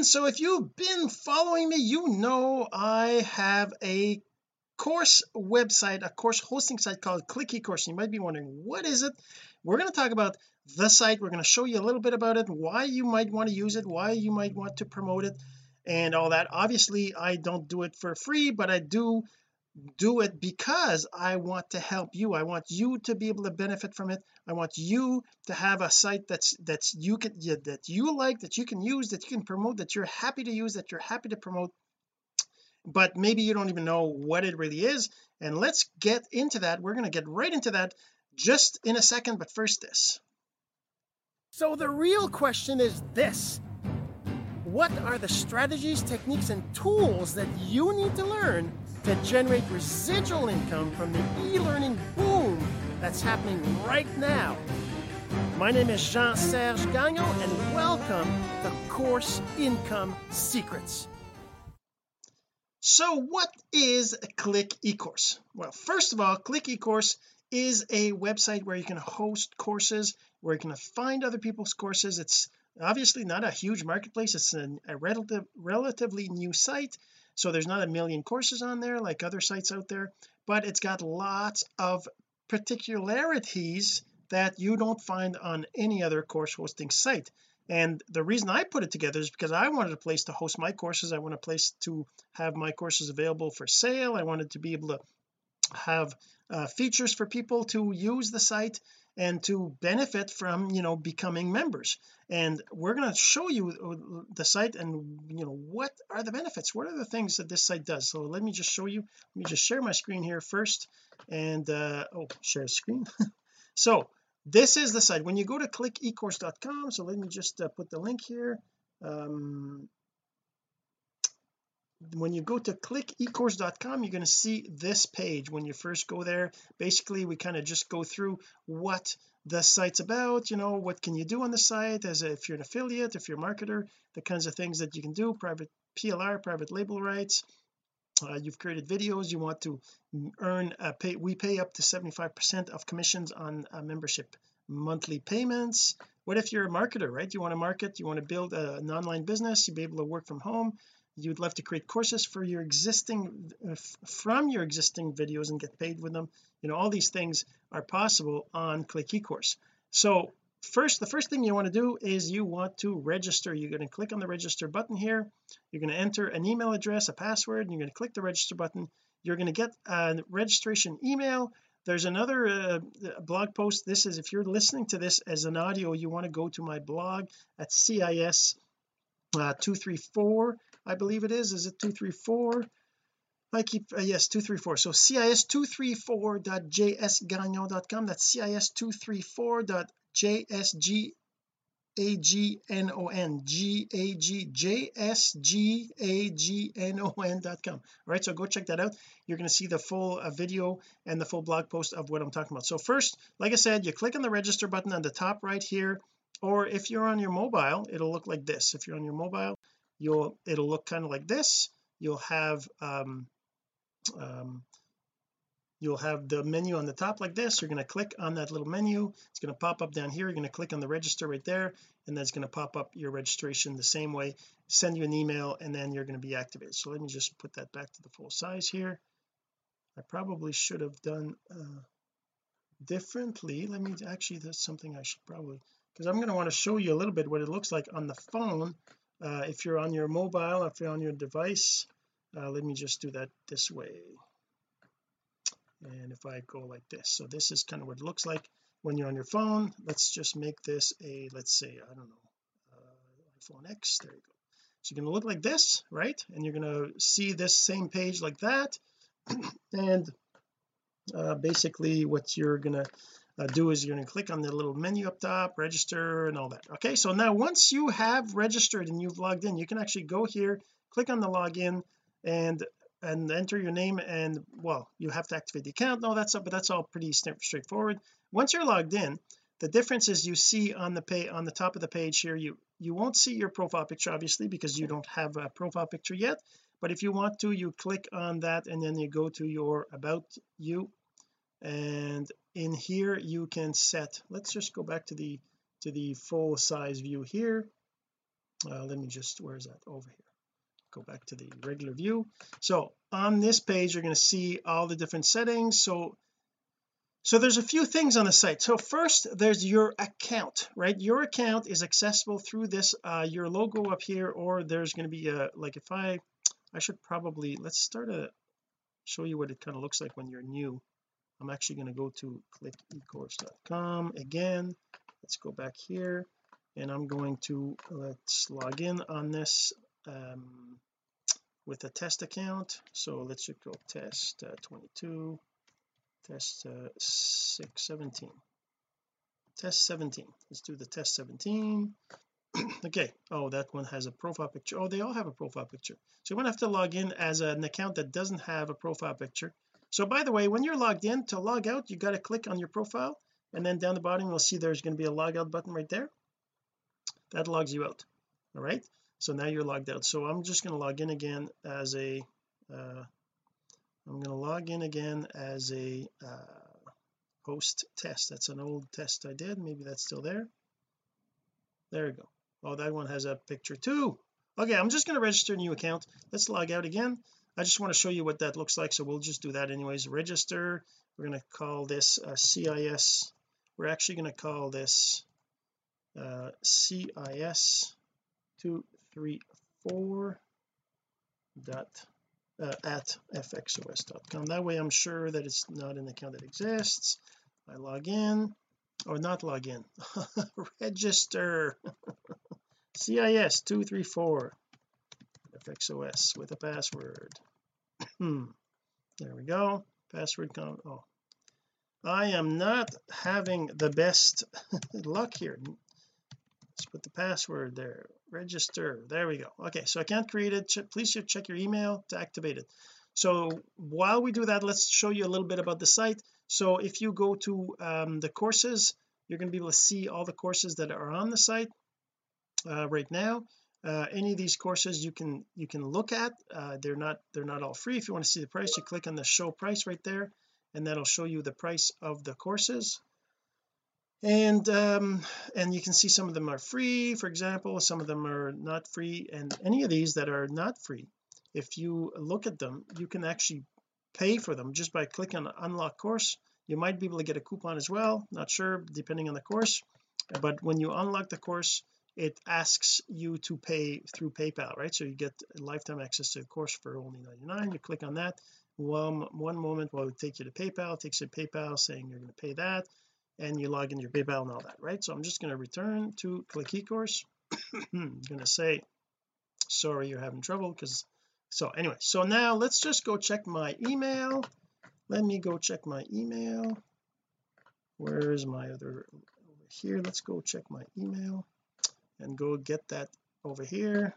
friends so if you've been following me you know I have a course website a course hosting site called click ecourse you might be wondering what is it? We're going to talk about the site. We're going to show you a little bit about it why you might want to use it why you might want to promote it and all that. Obviously I don't do it for free but I do do it because I want to help you. I want you to be able to benefit from it. I want you to have a site that's that's you can that you like that you can use that you can promote that you're happy to use that you're happy to promote. But maybe you don't even know what it really is. And let's get into that. We're going to get right into that just in a second. But first this. So the real question is this. What are the strategies techniques and tools that you need to learn to generate residual income from the e-learning boom that's happening right now. My name is Jean-Serge Gagnon and welcome to Course Income Secrets. So what is Click eCourse? Well first of all Click eCourse is a website where you can host courses where you can find other people's courses it's obviously not a huge marketplace it's an, a relative, relatively new site so there's not a million courses on there like other sites out there but it's got lots of particularities that you don't find on any other course hosting site. And the reason I put it together is because I wanted a place to host my courses. I want a place to have my courses available for sale. I wanted to be able to have uh, features for people to use the site and to benefit from you know becoming members. And we're going to show you uh, the site and you know what are the benefits. What are the things that this site does? So let me just show you. Let me just share my screen here first. And uh oh share screen. So this is the site. When you go to clickecourse.com so let me just uh, put the link here. Um when you go to clickecourse.com you're going to see this page. When you first go there basically we kind of just go through what the site's about you know what can you do on the site as a, if you're an affiliate if you're a marketer the kinds of things that you can do private PLR private label rights. Uh, you've created videos you want to earn a pay we pay up to 75 percent of commissions on a membership monthly payments. What if you're a marketer right? You want to market you want to build a, an online business you be able to work from home you'd love to create courses for your existing uh, from your existing videos and get paid with them. You know all these things are possible on click ecourse. So first the first thing you want to do is you want to register. You're going to click on the register button here. You're going to enter an email address a password and you're going to click the register button. You're going to get a registration email. There's another uh, blog post. This is if you're listening to this as an audio you want to go to my blog at CIS uh, 234 I believe it is. Is it 234 I keep uh, yes 234 so cis234.jsgagnon.com that's cis234.jsg a G N O N. G A G J S G A G N O N dot com. All right so go check that out. You're going to see the full uh, video and the full blog post of what I'm talking about. So first like I said you click on the register button on the top right here or if you're on your mobile it'll look like this. If you're on your mobile you'll it'll look kind of like this. You'll have um, um, you'll have the menu on the top like this. You're going to click on that little menu. It's going to pop up down here. You're going to click on the register right there and that's going to pop up your registration the same way. Send you an email and then you're going to be activated. So let me just put that back to the full size here. I probably should have done uh, differently. Let me actually that's something I should probably because I'm going to want to show you a little bit what it looks like on the phone uh, if you're on your mobile if you're on your device uh, let me just do that this way. And if I go like this. So this is kind of what it looks like when you're on your phone. Let's just make this a let's say I don't know uh, iPhone X. There you go. So you're going to look like this right? And you're going to see this same page like that. And uh, basically what you're going to uh, do is you're going to click on the little menu up top register and all that. Okay so now once you have registered and you've logged in you can actually go here click on the login and and enter your name and well you have to activate the account and all that stuff but that's all pretty straightforward. Once you're logged in the difference is you see on the pay on the top of the page here you you won't see your profile picture obviously because you don't have a profile picture yet but if you want to you click on that and then you go to your about you and in here you can set let's just go back to the to the full size view here. Uh, let me just where is that? Over here. Go back to the regular view. So on this page you're going to see all the different settings. So so there's a few things on the site. So first there's your account right? Your account is accessible through this uh your logo up here or there's going to be a like if I I should probably let's start a show you what it kind of looks like when you're new I'm actually going to go to clickecourse.com again. Let's go back here and I'm going to let's log in on this um with a test account. So let's just go test uh, 22 test uh, 617 test 17 let's do the test 17 okay. Oh that one has a profile picture. Oh they all have a profile picture. So you're to have to log in as an account that doesn't have a profile picture so by the way when you're logged in to log out you got to click on your profile and then down the bottom you'll see there's going to be a log out button right there. That logs you out all right? So now you're logged out. So I'm just going to log in again as a uh, I'm going to log in again as a uh, host test. That's an old test I did. Maybe that's still there. There we go. Oh that one has a picture too. Okay I'm just going to register a new account. Let's log out again I just want to show you what that looks like so we'll just do that anyways. Register we're going to call this uh, CIS we're actually going to call this uh, CIS 234 dot uh, at fxos.com that way I'm sure that it's not an account that exists. I log in or not log in register. CIS 234 fxos with a password there we go. Password com oh. I am not having the best luck here. Let's put the password there. Register. There we go. Okay so I can't create it. Please check your email to activate it. So while we do that let's show you a little bit about the site. So if you go to um, the courses you're going to be able to see all the courses that are on the site uh, right now uh, any of these courses you can you can look at. Uh, they're not they're not all free. If you want to see the price you click on the show price right there and that'll show you the price of the courses. And um and you can see some of them are free for example some of them are not free and any of these that are not free if you look at them you can actually pay for them. Just by clicking on unlock course you might be able to get a coupon as well not sure depending on the course. But when you unlock the course it asks you to pay through PayPal right? So you get lifetime access to the course for only 99 you click on that. One one moment while it take you to PayPal it takes you to PayPal saying you're going to pay that and you log in your PayPal and all that right? So I'm just going to return to click eCourse. I'm going to say sorry you're having trouble because so anyway so now let's just go check my email. Let me go check my email. Where's my other over here? Let's go check my email and go get that over here.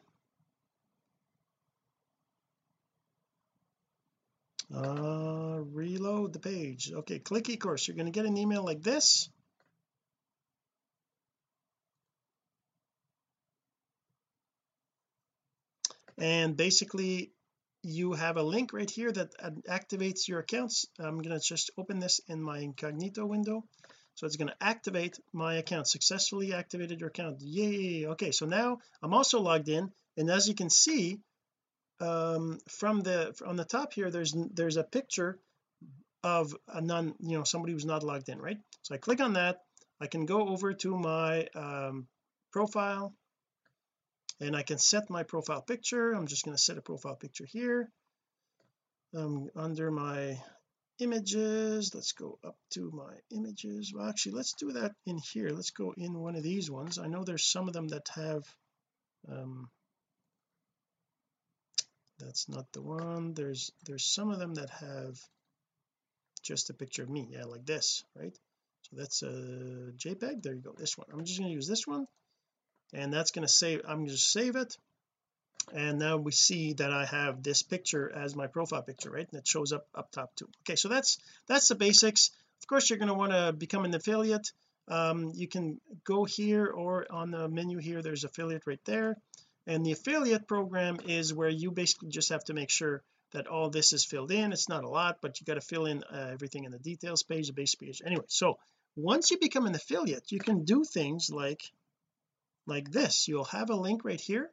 Uh reload the page. Okay click eCourse. You're going to get an email like this. And basically you have a link right here that activates your accounts. I'm going to just open this in my incognito window so it's going to activate my account. Successfully activated your account. Yay. Okay so now I'm also logged in and as you can see um from the on the top here there's there's a picture of a non you know somebody who's not logged in right? So I click on that. I can go over to my um profile and I can set my profile picture. I'm just going to set a profile picture here um under my images. Let's go up to my images. Well actually let's do that in here. Let's go in one of these ones. I know there's some of them that have um that's not the one. There's there's some of them that have just a picture of me. Yeah like this right? So that's a jpeg. There you go. This one. I'm just going to use this one and that's going to save I'm going to save it and now we see that I have this picture as my profile picture right? And it shows up up top too. Okay so that's that's the basics. Of course you're going to want to become an affiliate. Um, you can go here or on the menu here there's affiliate right there. And the affiliate program is where you basically just have to make sure that all this is filled in. It's not a lot but you got to fill in uh, everything in the details page the base page. Anyway so once you become an affiliate you can do things like like this. You'll have a link right here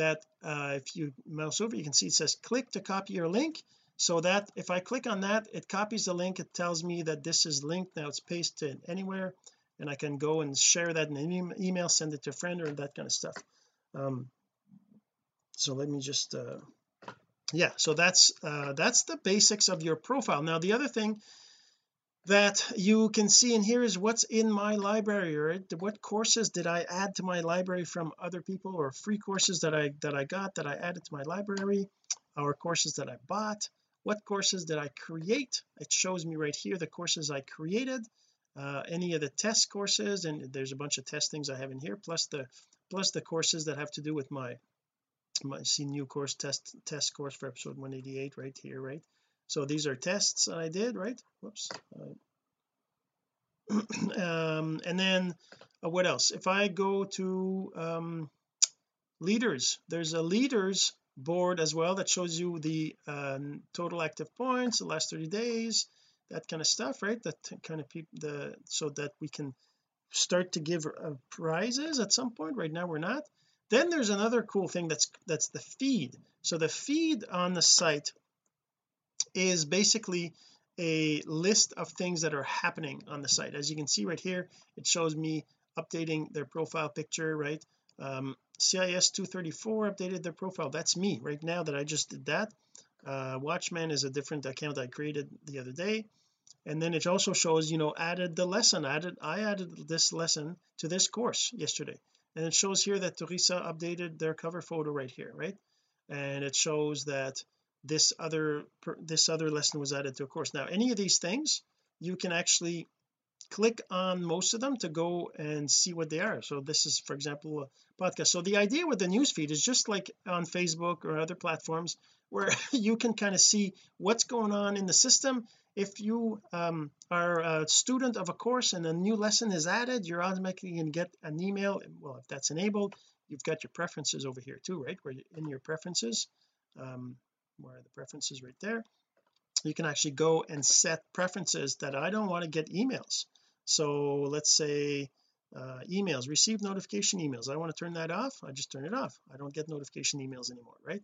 that uh, if you mouse over you can see it says click to copy your link. So that if I click on that it copies the link. It tells me that this is linked. Now it's pasted anywhere and I can go and share that in an email send it to a friend or that kind of stuff. Um so let me just uh yeah so that's uh that's the basics of your profile. Now the other thing that you can see in here is what's in my library right? What courses did I add to my library from other people or free courses that I that I got that I added to my library? Or courses that I bought? What courses did I create? It shows me right here the courses I created. Uh, any of the test courses and there's a bunch of test things I have in here plus the plus the courses that have to do with my my see new course test test course for episode 188 right here right so these are tests I did right? Whoops. Um and then uh, what else? If I go to um leaders there's a leaders board as well that shows you the um, total active points the last 30 days that kind of stuff right? That kind of people the so that we can start to give uh, prizes at some point. Right now we're not. Then there's another cool thing that's that's the feed. So the feed on the site is basically a list of things that are happening on the site. As you can see right here it shows me updating their profile picture right? Um, CIS 234 updated their profile. That's me. Right now that I just did that uh, Watchman is a different account I created the other day. And then it also shows you know added the lesson added I added this lesson to this course yesterday. And it shows here that Teresa updated their cover photo right here right? And it shows that this other this other lesson was added to a course. Now any of these things you can actually click on most of them to go and see what they are. So this is for example a podcast. So the idea with the newsfeed is just like on Facebook or other platforms where you can kind of see what's going on in the system. If you um, are a student of a course and a new lesson is added you're automatically going to get an email. Well if that's enabled you've got your preferences over here too right? Where you're in your preferences. Um, where are the preferences right there. You can actually go and set preferences that I don't want to get emails. So let's say uh, emails receive notification emails. I want to turn that off I just turn it off. I don't get notification emails anymore right?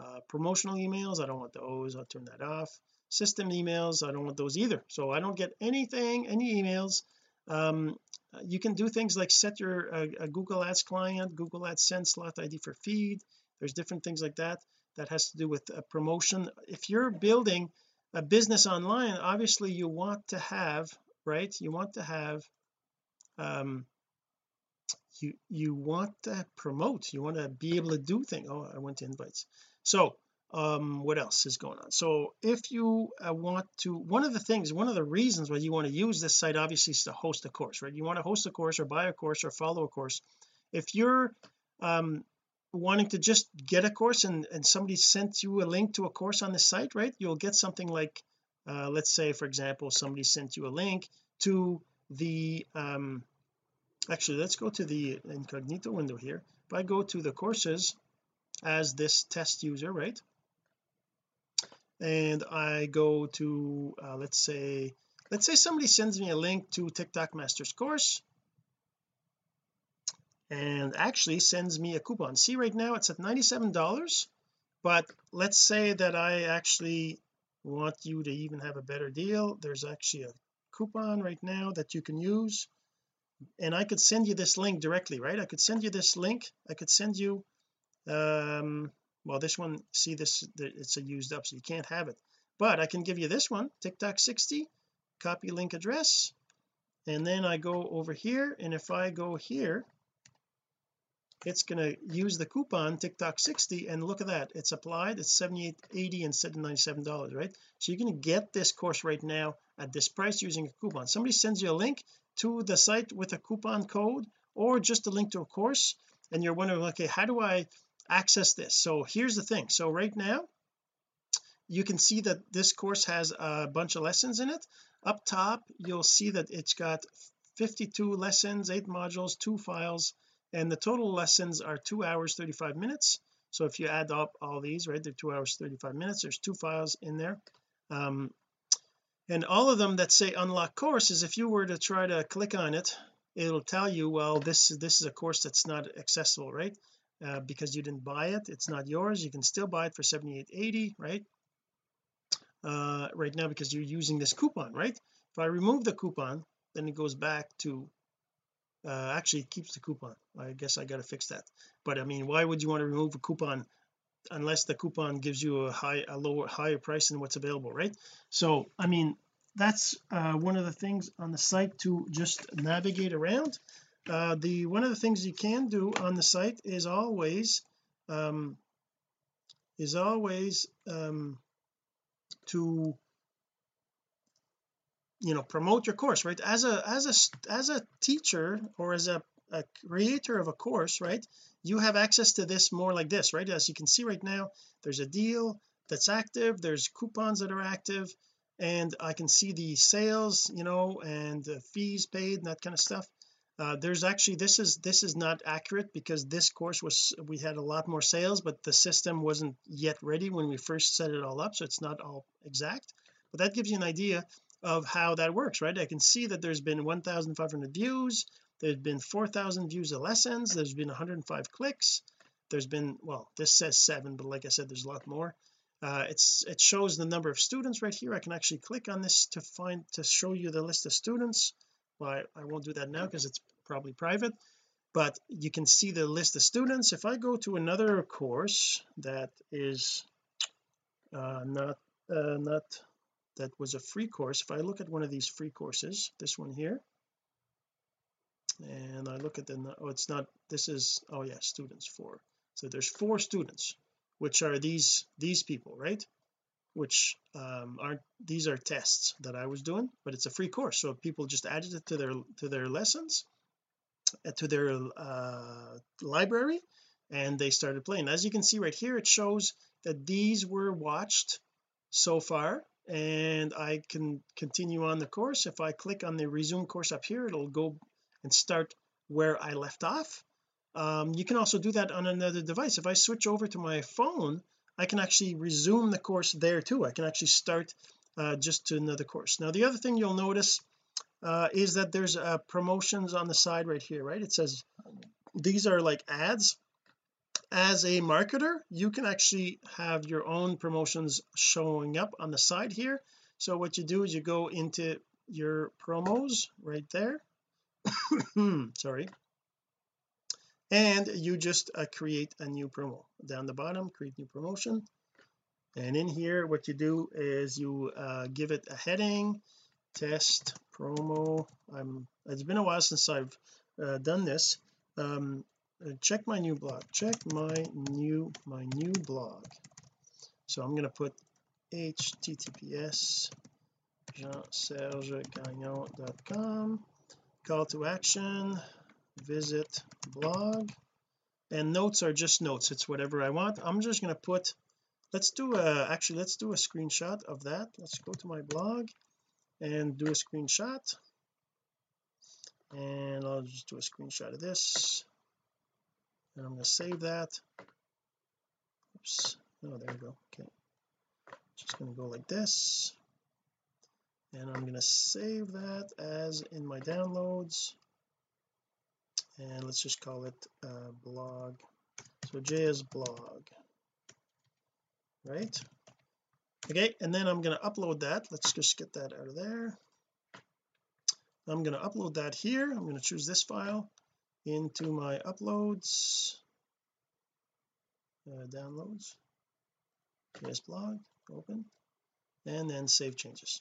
Uh, promotional emails I don't want those I'll turn that off. System emails I don't want those either. So I don't get anything any emails. Um, you can do things like set your uh, a Google Ads client Google AdSense slot ID for feed. There's different things like that that has to do with a promotion. If you're building a business online obviously you want to have right you want to have um you you want to promote you want to be able to do things. Oh I went to invites. So um what else is going on? So if you uh, want to one of the things one of the reasons why you want to use this site obviously is to host a course right? You want to host a course or buy a course or follow a course. If you're um wanting to just get a course and and somebody sent you a link to a course on the site right? You'll get something like uh, let's say for example somebody sent you a link to the um actually let's go to the incognito window here. If I go to the courses as this test user right? And I go to uh, let's say let's say somebody sends me a link to TikTok Masters course and actually sends me a coupon. See right now it's at 97 dollars but let's say that I actually want you to even have a better deal. There's actually a coupon right now that you can use and I could send you this link directly right? I could send you this link. I could send you um well this one see this it's a used up so you can't have it. But I can give you this one TikTok 60 copy link address and then I go over here and if I go here it's going to use the coupon TikTok 60 and look at that. It's applied it's 78.80 instead of 97 dollars right? So you're going to get this course right now at this price using a coupon. Somebody sends you a link to the site with a coupon code or just a link to a course and you're wondering okay how do I access this? So here's the thing. So right now you can see that this course has a bunch of lessons in it. Up top you'll see that it's got 52 lessons eight modules two files and the total lessons are two hours 35 minutes. So if you add up all these right they're two hours 35 minutes. There's two files in there. Um and all of them that say unlock courses if you were to try to click on it it'll tell you well this this is a course that's not accessible right? Uh, because you didn't buy it. It's not yours. You can still buy it for 78.80 right? Uh right now because you're using this coupon right? If I remove the coupon then it goes back to uh actually it keeps the coupon. I guess I got to fix that. But I mean why would you want to remove a coupon unless the coupon gives you a high a lower higher price than what's available right? So I mean that's uh, one of the things on the site to just navigate around. Uh, the one of the things you can do on the site is always um, is always um, to you know promote your course right? As a as a as a teacher or as a, a creator of a course right you have access to this more like this right? As you can see right now there's a deal that's active there's coupons that are active and I can see the sales you know and the fees paid and that kind of stuff. Uh, there's actually this is this is not accurate because this course was we had a lot more sales but the system wasn't yet ready when we first set it all up so it's not all exact. But that gives you an idea of how that works right? I can see that there's been 1500 views there's been 4000 views of lessons there's been 105 clicks there's been well this says seven but like I said there's a lot more. Uh, it's it shows the number of students right here. I can actually click on this to find to show you the list of students. Well I, I won't do that now because it's probably private but you can see the list of students. If I go to another course that is uh, not uh, not that was a free course. If I look at one of these free courses this one here and I look at the oh it's not this is oh yeah students four. So there's four students which are these these people right? Which um aren't these are tests that I was doing but it's a free course. So people just added it to their to their lessons uh, to their uh library and they started playing. As you can see right here it shows that these were watched so far and I can continue on the course. If I click on the resume course up here it'll go and start where I left off. Um, you can also do that on another device. If I switch over to my phone I can actually resume the course there too. I can actually start uh, just to another course. Now the other thing you'll notice uh, is that there's uh, promotions on the side right here right? It says these are like ads as a marketer you can actually have your own promotions showing up on the side here. So what you do is you go into your promos right there. Sorry. And you just uh, create a new promo. Down the bottom create new promotion. And in here what you do is you uh, give it a heading test promo. I'm it's been a while since I've uh, done this. Um, Uh, check my new blog. Check my new my new blog. So I'm going to put https jeansergegagnon.com call to action. Visit blog. And notes are just notes. It's whatever I want. I'm just going to put let's do a actually let's do a screenshot of that. Let's go to my blog and do a screenshot. And I'll just do a screenshot of this and I'm going to save that. Oops. Oh there we go. Okay. Just going to go like this. And I'm going to save that as in my downloads. And let's just call it uh, blog. So JS blog. Right? Okay and then I'm going to upload that. Let's just get that out of there. I'm going to upload that here. I'm going to choose this file into my uploads uh, downloads JS blog open and then save changes.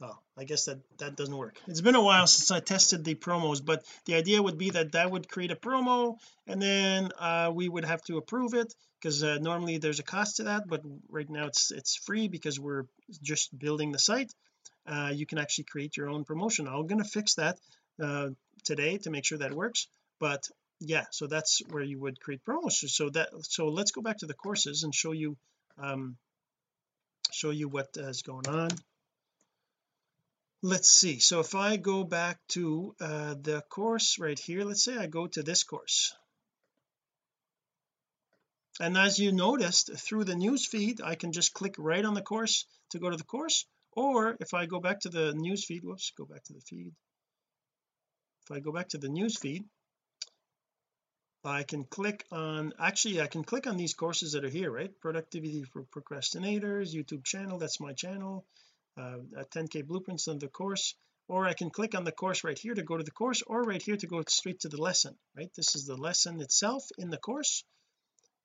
Oh I guess that that doesn't work. It's been a while since I tested the promos but the idea would be that that would create a promo and then uh, we would have to approve it because uh, normally there's a cost to that but right now it's it's free because we're just building the site. Uh, you can actually create your own promotion. I'm going to fix that uh, today to make sure that works. But yeah so that's where you would create promos. So that so let's go back to the courses and show you um show you what is going on. Let's see. So if I go back to uh, the course right here let's say I go to this course. And as you noticed through the news feed I can just click right on the course to go to the course. Or if I go back to the news feed whoops go back to the feed if I go back to the news feed I can click on actually I can click on these courses that are here right? Productivity for procrastinators YouTube channel that's my channel uh, 10k blueprints on the course or I can click on the course right here to go to the course or right here to go straight to the lesson right? This is the lesson itself in the course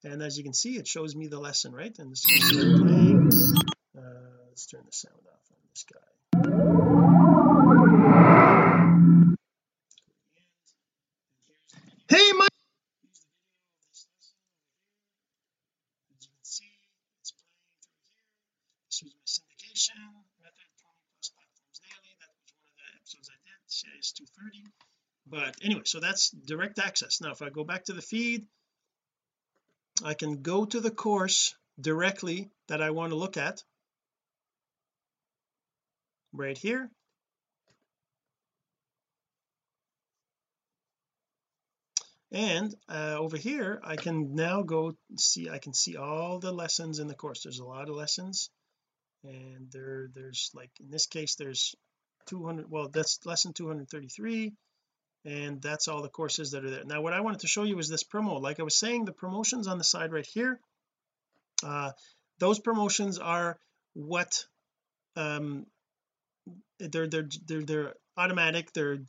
and as you can see it shows me the lesson right? And this is uh, let's turn the sound off on this guy hey Mike syndication method 20 plus platforms daily that was one of the episodes I 230 but anyway so that's direct access. Now if I go back to the feed I can go to the course directly that I want to look at. Right here. And uh, over here I can now go see I can see all the lessons in the course. There's a lot of lessons. And there there's like in this case there's 200 well that's lesson 233 and that's all the courses that are there. Now what I wanted to show you is this promo. Like I was saying the promotions on the side right here uh those promotions are what um they're they're they're, they're automatic they're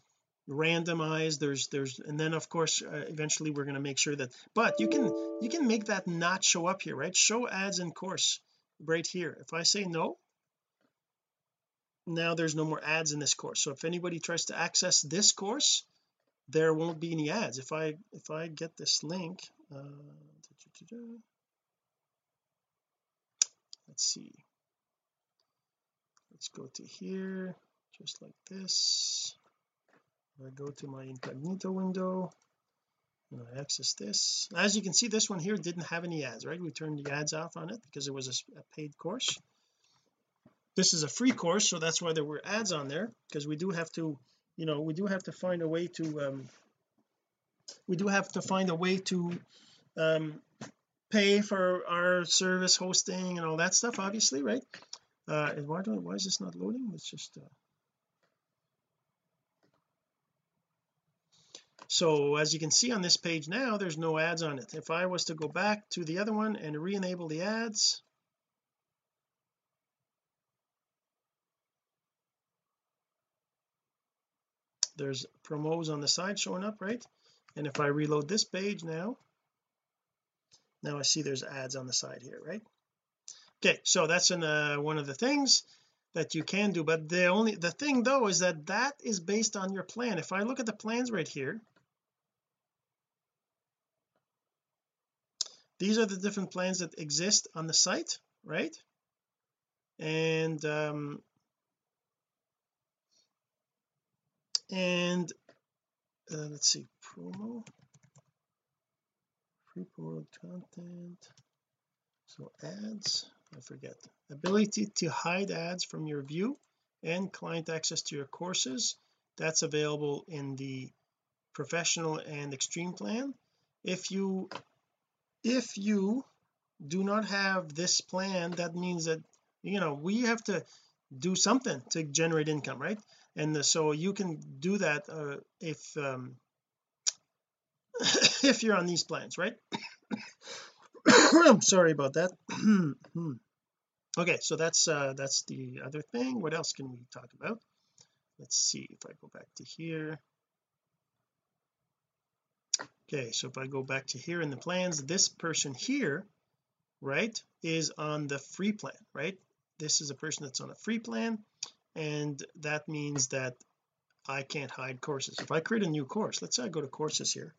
randomized there's there's and then of course uh, eventually we're going to make sure that but you can you can make that not show up here right? Show ads in course right here. If I say no now there's no more ads in this course. So if anybody tries to access this course there won't be any ads. If I if I get this link uh, let's see. Let's go to here just like this. I go to my incognito window and I access this. As you can see this one here didn't have any ads right? We turned the ads off on it because it was a, a paid course this is a free course so that's why there were ads on there because we do have to you know we do have to find a way to um we do have to find a way to um pay for our service hosting and all that stuff obviously right? Uh why do why is this not loading? It's just uh, so as you can see on this page now there's no ads on it. If I was to go back to the other one and re-enable the ads there's promos on the side showing up right? And if I reload this page now now I see there's ads on the side here right? Okay so that's in uh, one of the things that you can do but the only the thing though is that that is based on your plan. If I look at the plans right here these are the different plans that exist on the site right? And um and uh, let's see promo? Free promoted content. So ads I forget. Ability to hide ads from your view and client access to your courses. That's available in the professional and extreme plan. If you if you do not have this plan that means that you know we have to do something to generate income right and the, so you can do that uh, if um if you're on these plans right? I'm sorry about that. Okay so that's uh that's the other thing. What else can we talk about? Let's see if I go back to here. Okay so if I go back to here in the plans this person here right is on the free plan right? This is a person that's on a free plan and that means that I can't hide courses. If I create a new course let's say I go to courses here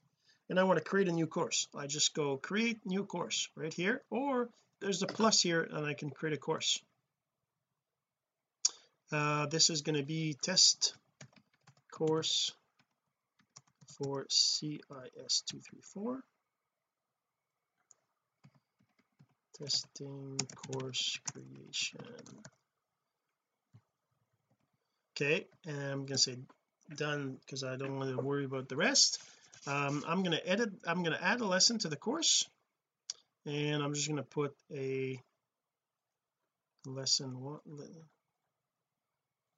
and I want to create a new course. I just go create new course right here or there's a plus here and I can create a course. Uh, this is going to be test course for CIS 234 testing course creation okay and I'm to say done because I don't want to worry about the rest. Um, I'm going to edit I'm going to add a lesson to the course and I'm just going to put a lesson one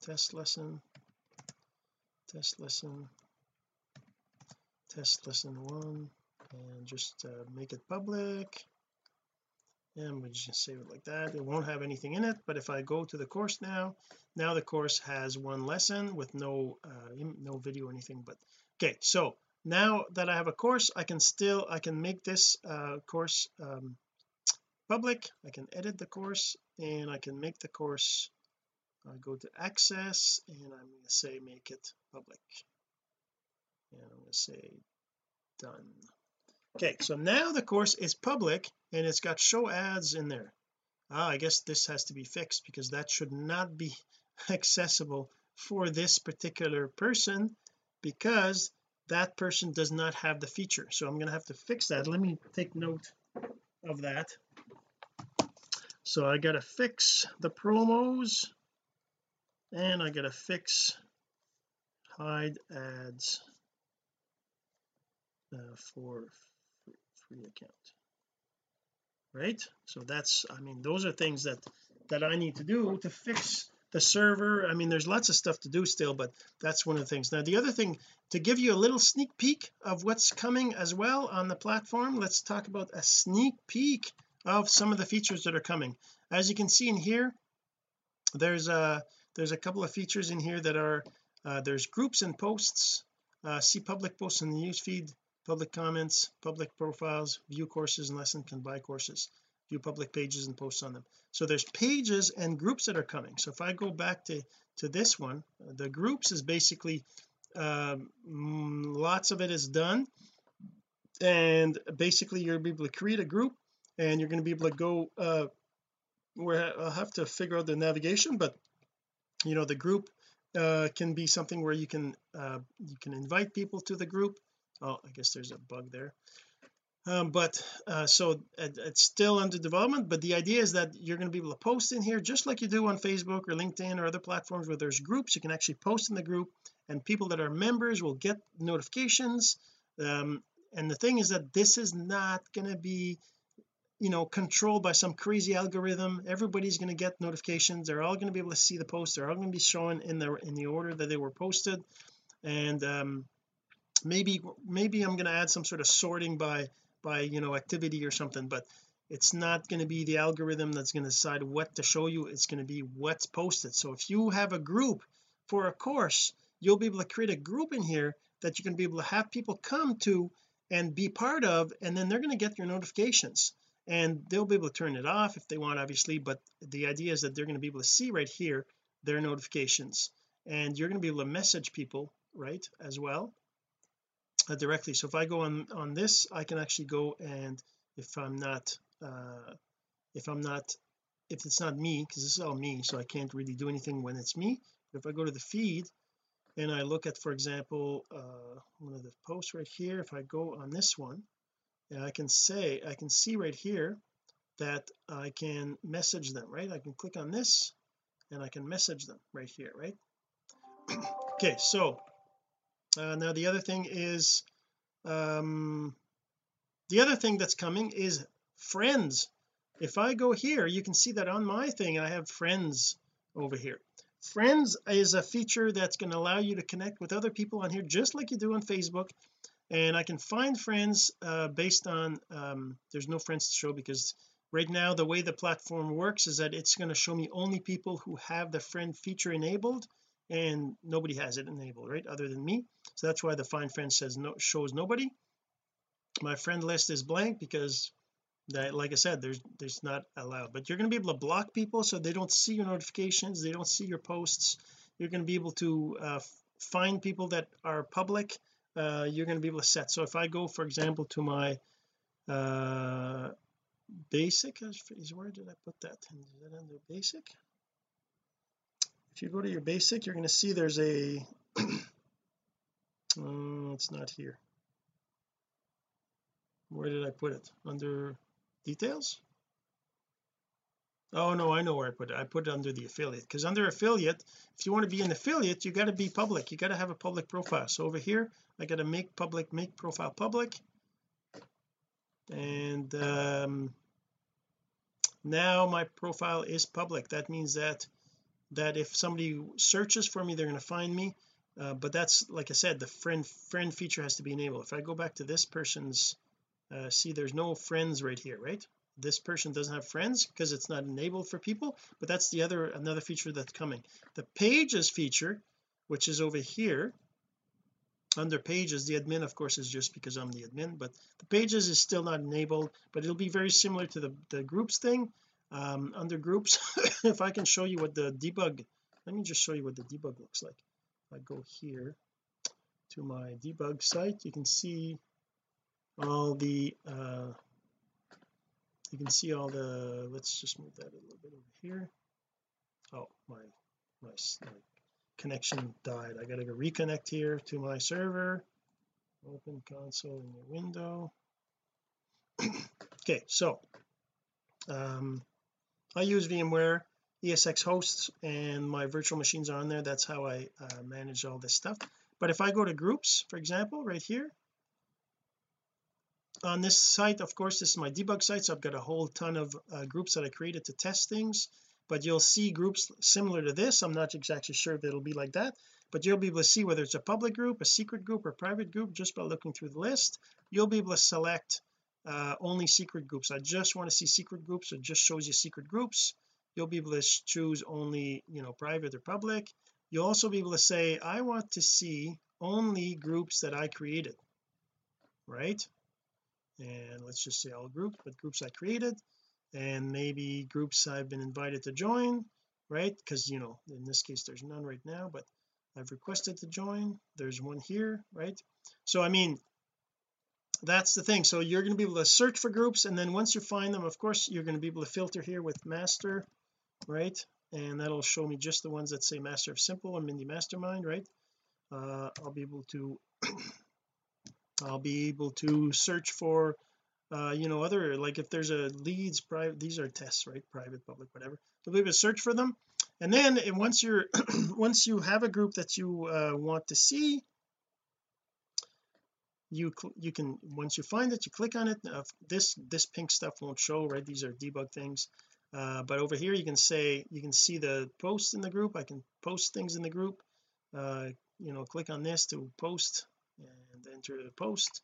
test lesson test lesson test lesson one and just uh, make it public and we just save it like that. It won't have anything in it but if I go to the course now now the course has one lesson with no uh, no video or anything but okay so now that I have a course I can still I can make this uh, course um, public. I can edit the course and I can make the course I go to access and I'm going to say make it public. And I'm going to say done. Okay so now the course is public and it's got show ads in there. Ah I guess this has to be fixed because that should not be accessible for this particular person because that person does not have the feature. So I'm going to have to fix that. Let me take note of that. So I got to fix the promos and I got to fix hide ads uh, for free account right? So that's I mean those are things that that I need to do to fix the server. I mean there's lots of stuff to do still but that's one of the things. Now the other thing to give you a little sneak peek of what's coming as well on the platform let's talk about a sneak peek of some of the features that are coming. As you can see in here there's a there's a couple of features in here that are uh, there's groups and posts uh, see public posts in the news feed public comments public profiles view courses and lesson can buy courses view public pages and posts on them. So there's pages and groups that are coming. So if I go back to to this one the groups is basically um, lots of it is done. And basically you're able to create a group and you're going to be able to go uh where I'll have to figure out the navigation but you know the group uh can be something where you can uh you can invite people to the group oh I guess there's a bug there. Um, but uh, so it, it's still under development but the idea is that you're going to be able to post in here just like you do on Facebook or LinkedIn or other platforms where there's groups. You can actually post in the group and people that are members will get notifications. Um, and the thing is that this is not going to be you know controlled by some crazy algorithm. Everybody's going to get notifications. They're all going to be able to see the posts. They're all going to be shown in the in the order that they were posted. And um maybe maybe I'm going to add some sort of sorting by by you know activity or something but it's not going to be the algorithm that's going to decide what to show you. It's going to be what's posted. So if you have a group for a course you'll be able to create a group in here that you can be able to have people come to and be part of and then they're going to get your notifications. And they'll be able to turn it off if they want obviously but the idea is that they're going to be able to see right here their notifications. And you're going to be able to message people right as well uh, directly. So if I go on on this I can actually go and if I'm not uh if I'm not if it's not me because this is all me so I can't really do anything when it's me. But if I go to the feed and I look at for example uh one of the posts right here if I go on this one and I can say I can see right here that I can message them right? I can click on this and I can message them right here right? Okay so uh, now the other thing is um the other thing that's coming is friends. If I go here you can see that on my thing I have friends over here. Friends is a feature that's going to allow you to connect with other people on here just like you do on Facebook. And I can find friends uh, based on um, there's no friends to show because right now the way the platform works is that it's going to show me only people who have the friend feature enabled and nobody has it enabled right other than me. So that's why the find friends says no shows nobody. My friend list is blank because that like I said there's there's not allowed. But you're going to be able to block people so they don't see your notifications they don't see your posts. You're going to be able to uh, find people that are public. Uh, you're going to be able to set. So if I go for example to my uh basic is where did I put that? Is that under basic if you go to your basic you're going to see there's a um, it's not here. Where did I put it? Under details? Oh no I know where I put it. I put it under the affiliate because under affiliate if you want to be an affiliate you got to be public. You got to have a public profile. So over here I got to make public make profile public. And um now my profile is public. That means that that if somebody searches for me they're going to find me. Uh, but that's like I said the friend friend feature has to be enabled. If I go back to this person's uh, see there's no friends right here right? This person doesn't have friends because it's not enabled for people but that's the other another feature that's coming. The pages feature which is over here under pages the admin of course is just because I'm the admin but the pages is still not enabled but it'll be very similar to the the groups thing um, under groups if I can show you what the debug let me just show you what the debug looks like. If I go here to my debug site you can see all the uh you can see all the let's just move that a little bit over here. Oh my my, my connection died. I gotta go reconnect here to my server. Open console in your window. Okay so um I use VMware ESX hosts and my virtual machines are on there. That's how I uh, manage all this stuff. But if I go to groups for example right here on this site of course this is my debug site so I've got a whole ton of uh, groups that I created to test things. But you'll see groups similar to this. I'm not exactly sure if it'll be like that. But you'll be able to see whether it's a public group a secret group or private group just by looking through the list you'll be able to select uh, only secret groups. I just want to see secret groups. It just shows you secret groups. You'll be able to choose only you know private or public. You'll also be able to say I want to see only groups that I created right? And let's just say all groups but groups I created. And maybe groups I've been invited to join right? Because you know in this case there's none right now but I've requested to join. There's one here right? So I mean that's the thing. So you're going to be able to search for groups and then once you find them of course you're going to be able to filter here with master right? And that'll show me just the ones that say master of simple and Mindy mastermind right? Uh, I'll be able to I'll be able to search for uh, you know other like if there's a leads private these are tests right? Private public whatever. You'll be able to search for them. And then and once you're once you have a group that you uh, want to see you you can once you find it you click on it. Uh, this this pink stuff won't show right? These are debug things. Uh, but over here you can say you can see the posts in the group. I can post things in the group. Uh, you know click on this to post and enter the post.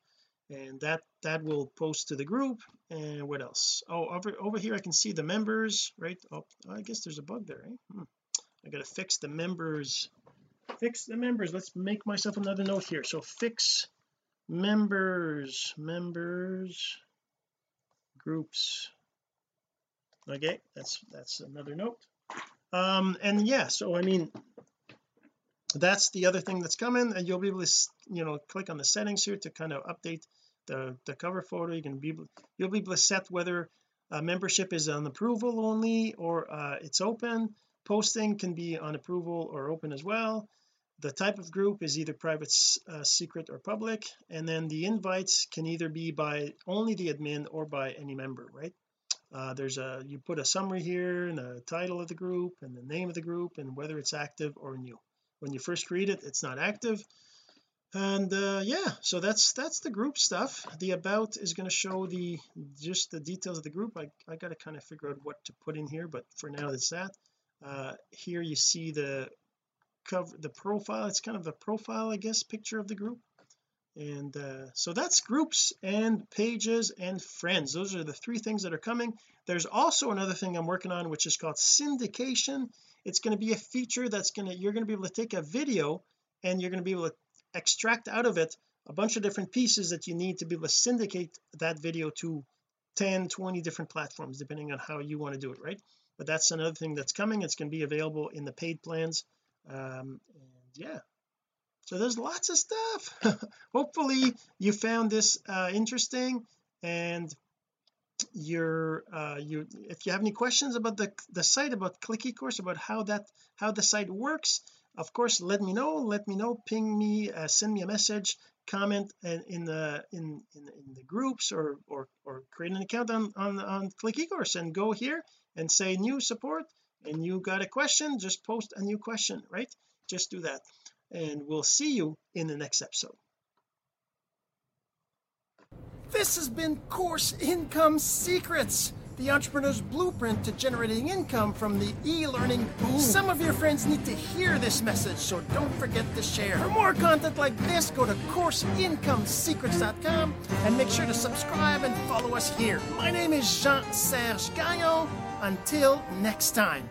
And that that will post to the group. And what else? Oh over over here I can see the members right? Oh I guess there's a bug there eh? hmm. I gotta fix the members. Fix the members. Let's make myself another note here. So fix members members groups. Okay that's that's another note. Um and yeah so I mean that's the other thing that's coming and you'll be able to you know click on the settings here to kind of update the the cover photo. You can be you'll be able to set whether uh, membership is on approval only or uh, it's open. Posting can be on approval or open as well the type of group is either private uh, secret or public and then the invites can either be by only the admin or by any member right? Uh, there's a you put a summary here and the title of the group and the name of the group and whether it's active or new. When you first create it it's not active. And uh, yeah so that's that's the group stuff. The about is going to show the just the details of the group. I, I got to kind of figure out what to put in here but for now it's that. Uh, here you see the cover the profile it's kind of the profile I guess picture of the group. And uh, so that's groups and pages and friends. Those are the three things that are coming. There's also another thing I'm working on which is called syndication. It's going to be a feature that's going to you're going to be able to take a video and you're going to be able to extract out of it a bunch of different pieces that you need to be able to syndicate that video to 10 20 different platforms depending on how you want to do it right? But that's another thing that's coming. It's going to be available in the paid plans um and yeah. So there's lots of stuff. Hopefully you found this uh interesting and you're uh you if you have any questions about the the site about click ecourse about how that how the site works of course let me know. Let me know. Ping me uh, send me a message comment in, in the in, in, in the groups or or or create an account on on on click ecourse and go here and say new support and you got a question just post a new question right just do that and we'll see you in the next episode this has been course income secrets the entrepreneur's blueprint to generating income from the e-learning boom. Some of your friends need to hear this message, so don't forget to share. For more content like this, go to CourseIncomeSecrets.com and make sure to subscribe and follow us here. My name is Jean-Serge Gagnon. Until next time.